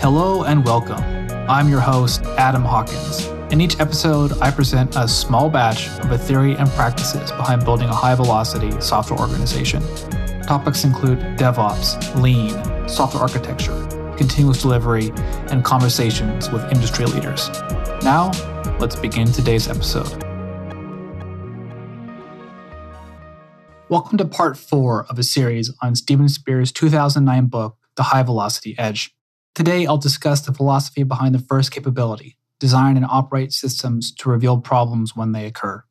Hello and welcome. I'm your host, Adam Hawkins. In each episode, I present a small batch of the theory and practices behind building a high velocity software organization. Topics include DevOps, Lean, software architecture, continuous delivery, and conversations with industry leaders. Now, let's begin today's episode. Welcome to part four of a series on Steven Spear's 2009 book, The High Velocity Edge. Today, I'll discuss the philosophy behind the first capability design and operate systems to reveal problems when they occur.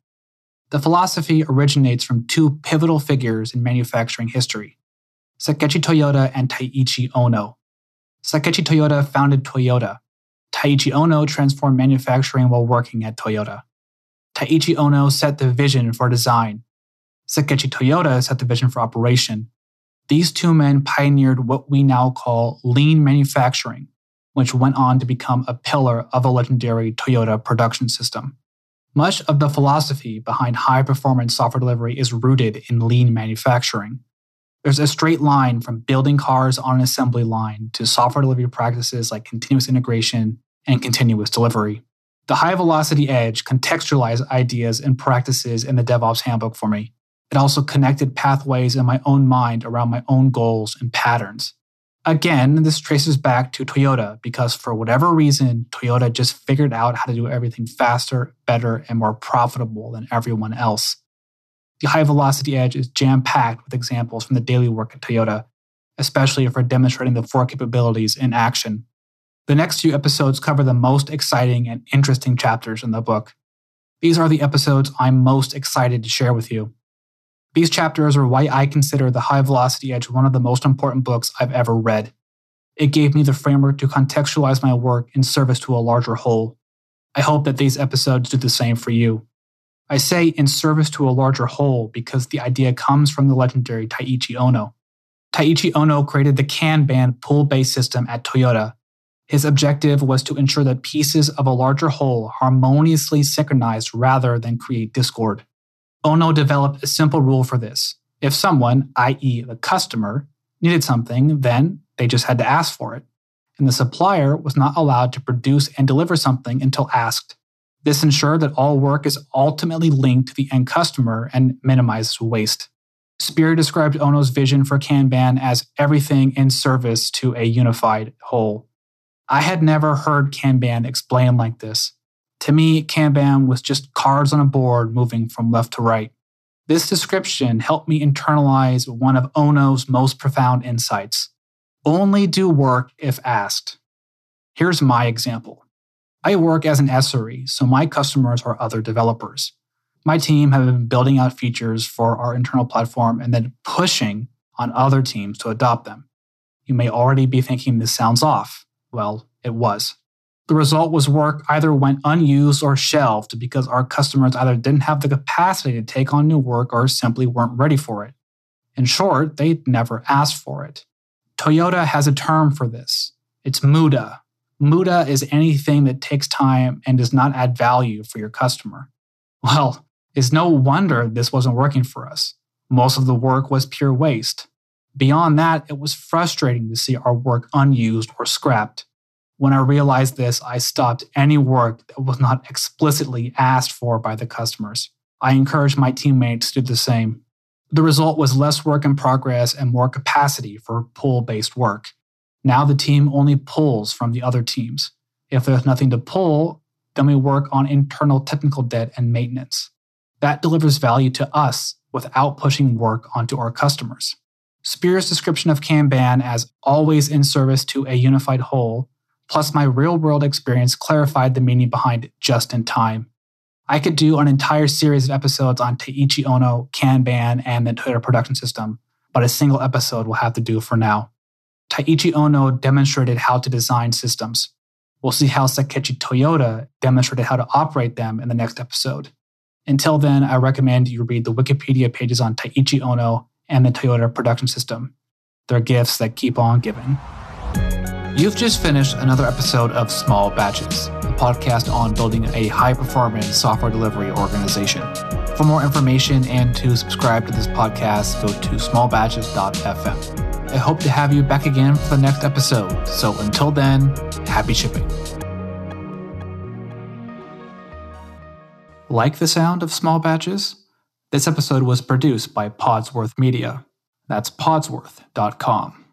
The philosophy originates from two pivotal figures in manufacturing history Sakichi Toyoda and Taiichi Ohno. Sakichi Toyoda founded Toyota. Taiichi Ohno transformed manufacturing while working at Toyota. Taiichi Ohno set the vision for design. Sakichi Toyoda set the vision for operation. These two men pioneered what we now call lean manufacturing, which went on to become a pillar of a legendary Toyota production system. Much of the philosophy behind high performance software delivery is rooted in lean manufacturing. There's a straight line from building cars on an assembly line to software delivery practices like continuous integration and continuous delivery. The high velocity edge contextualized ideas and practices in the DevOps handbook for me. It also connected pathways in my own mind around my own goals and patterns. Again, this traces back to Toyota because for whatever reason, Toyota just figured out how to do everything faster, better, and more profitable than everyone else. The high velocity edge is jam packed with examples from the daily work at Toyota, especially for demonstrating the four capabilities in action. The next few episodes cover the most exciting and interesting chapters in the book. These are the episodes I'm most excited to share with you. These chapters are why I consider The High Velocity Edge one of the most important books I've ever read. It gave me the framework to contextualize my work in service to a larger whole. I hope that these episodes do the same for you. I say in service to a larger whole because the idea comes from the legendary Taiichi Ohno. Taiichi Ohno created the Kanban pull based system at Toyota. His objective was to ensure that pieces of a larger whole harmoniously synchronized rather than create discord. Ohno developed a simple rule for this. If someone, i.e., the customer, needed something, then they just had to ask for it. And the supplier was not allowed to produce and deliver something until asked. This ensured that all work is ultimately linked to the end customer and minimizes waste. Spear described Ohno's vision for Kanban as everything in service to a unified whole. I had never heard Kanban explained like this. To me, Kanban was just cards on a board moving from left to right. This description helped me internalize one of Ohno's most profound insights. Only do work if asked. Here's my example. I work as an SRE, so my customers are other developers. My team have been building out features for our internal platform and then pushing on other teams to adopt them. You may already be thinking this sounds off. Well, it was. The result was work either went unused or shelved because our customers either didn't have the capacity to take on new work or simply weren't ready for it. In short, they never asked for it. Toyota has a term for this. It's muda. Muda is anything that takes time and does not add value for your customer. Well, it's no wonder this wasn't working for us. Most of the work was pure waste. Beyond that, it was frustrating to see our work unused or scrapped. When I realized this, I stopped any work that was not explicitly asked for by the customers. I encouraged my teammates to do the same. The result was less work in progress and more capacity for pull based work. Now the team only pulls from the other teams. If there's nothing to pull, then we work on internal technical debt and maintenance. That delivers value to us without pushing work onto our customers. Spear's description of Kanban as always in service to a unified whole plus my real world experience clarified the meaning behind just in time. I could do an entire series of episodes on Taiichi Ohno, Kanban, and the Toyota production system, but a single episode will have to do for now. Taiichi Ohno demonstrated how to design systems. We'll see how Sakichi Toyota demonstrated how to operate them in the next episode. Until then, I recommend you read the Wikipedia pages on Taiichi Ohno and the Toyota production system. They're gifts that keep on giving. You've just finished another episode of Small Batches, a podcast on building a high performance software delivery organization. For more information and to subscribe to this podcast, go to smallbatches.fm. I hope to have you back again for the next episode. So until then, happy shipping. Like the sound of small batches? This episode was produced by Podsworth Media. That's podsworth.com.